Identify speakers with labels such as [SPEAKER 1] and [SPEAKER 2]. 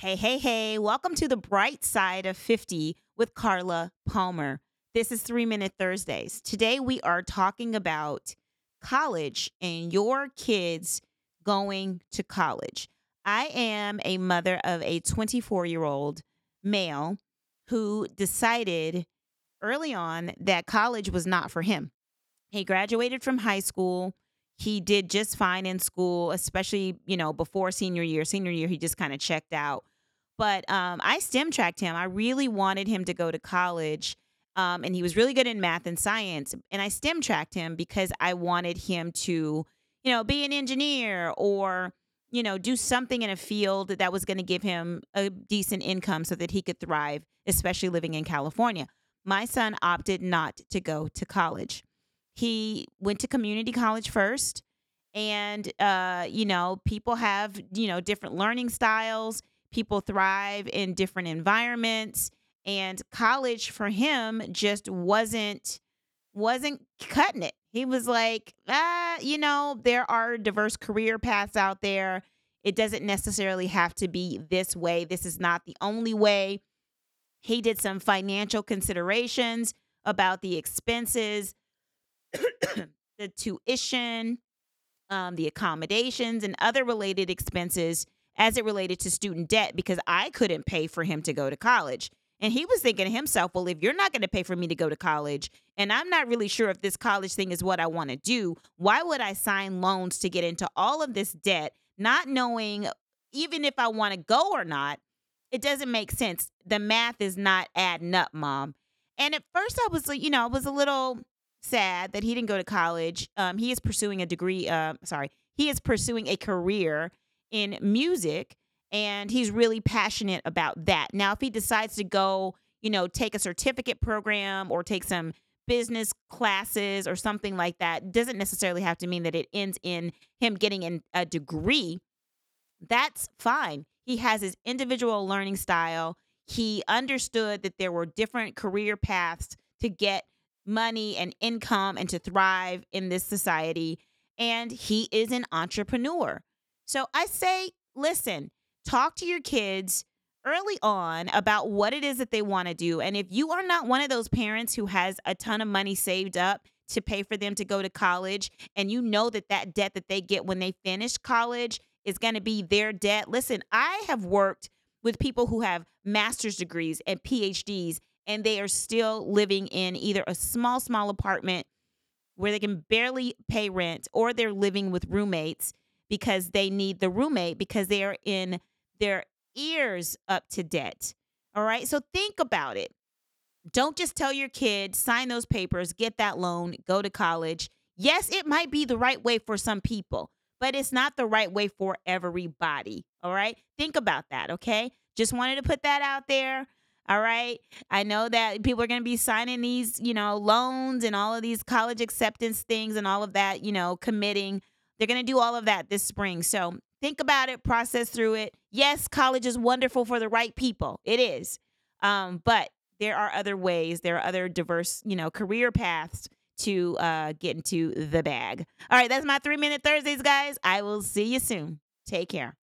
[SPEAKER 1] Hey, hey, hey, welcome to the bright side of 50 with Carla Palmer. This is Three Minute Thursdays. Today we are talking about college and your kids going to college. I am a mother of a 24 year old male who decided early on that college was not for him. He graduated from high school. He did just fine in school, especially, you know, before senior year. Senior year, he just kind of checked out. But um, I STEM tracked him. I really wanted him to go to college. Um, and he was really good in math and science. And I STEM tracked him because I wanted him to, you know, be an engineer or, you know, do something in a field that was going to give him a decent income so that he could thrive, especially living in California. My son opted not to go to college. He went to community college first. And, uh, you know, people have, you know, different learning styles. People thrive in different environments. And college for him just wasn't wasn't cutting it. He was like, ah, you know, there are diverse career paths out there. It doesn't necessarily have to be this way. This is not the only way. He did some financial considerations about the expenses the tuition, um, the accommodations, and other related expenses as it related to student debt because I couldn't pay for him to go to college. And he was thinking to himself, well, if you're not going to pay for me to go to college, and I'm not really sure if this college thing is what I want to do, why would I sign loans to get into all of this debt, not knowing even if I want to go or not? It doesn't make sense. The math is not adding up, mom. And at first, I was you know, I was a little sad that he didn't go to college. Um, he is pursuing a degree. Uh, sorry, he is pursuing a career in music, and he's really passionate about that. Now, if he decides to go, you know, take a certificate program or take some business classes or something like that, doesn't necessarily have to mean that it ends in him getting in a degree. That's fine. He has his individual learning style. He understood that there were different career paths to get money and income and to thrive in this society. And he is an entrepreneur. So I say, listen, talk to your kids early on about what it is that they want to do. And if you are not one of those parents who has a ton of money saved up to pay for them to go to college, and you know that that debt that they get when they finish college is going to be their debt, listen, I have worked with people who have master's degrees and PhDs and they are still living in either a small, small apartment where they can barely pay rent or they're living with roommates because they need the roommate because they are in their ears up to debt. All right. So think about it. Don't just tell your kid, sign those papers, get that loan, go to college. Yes, it might be the right way for some people, but it's not the right way for everybody. All right. Think about that. Okay. Just wanted to put that out there. All right. I know that people are going to be signing these, you know, loans and all of these college acceptance things and all of that, you know, committing. They're going to do all of that this spring. So think about it, process through it. Yes, college is wonderful for the right people. It is. Um, but there are other ways, there are other diverse, you know, career paths to uh, get into the bag. All right. That's my three minute Thursdays, guys. I will see you soon. Take care.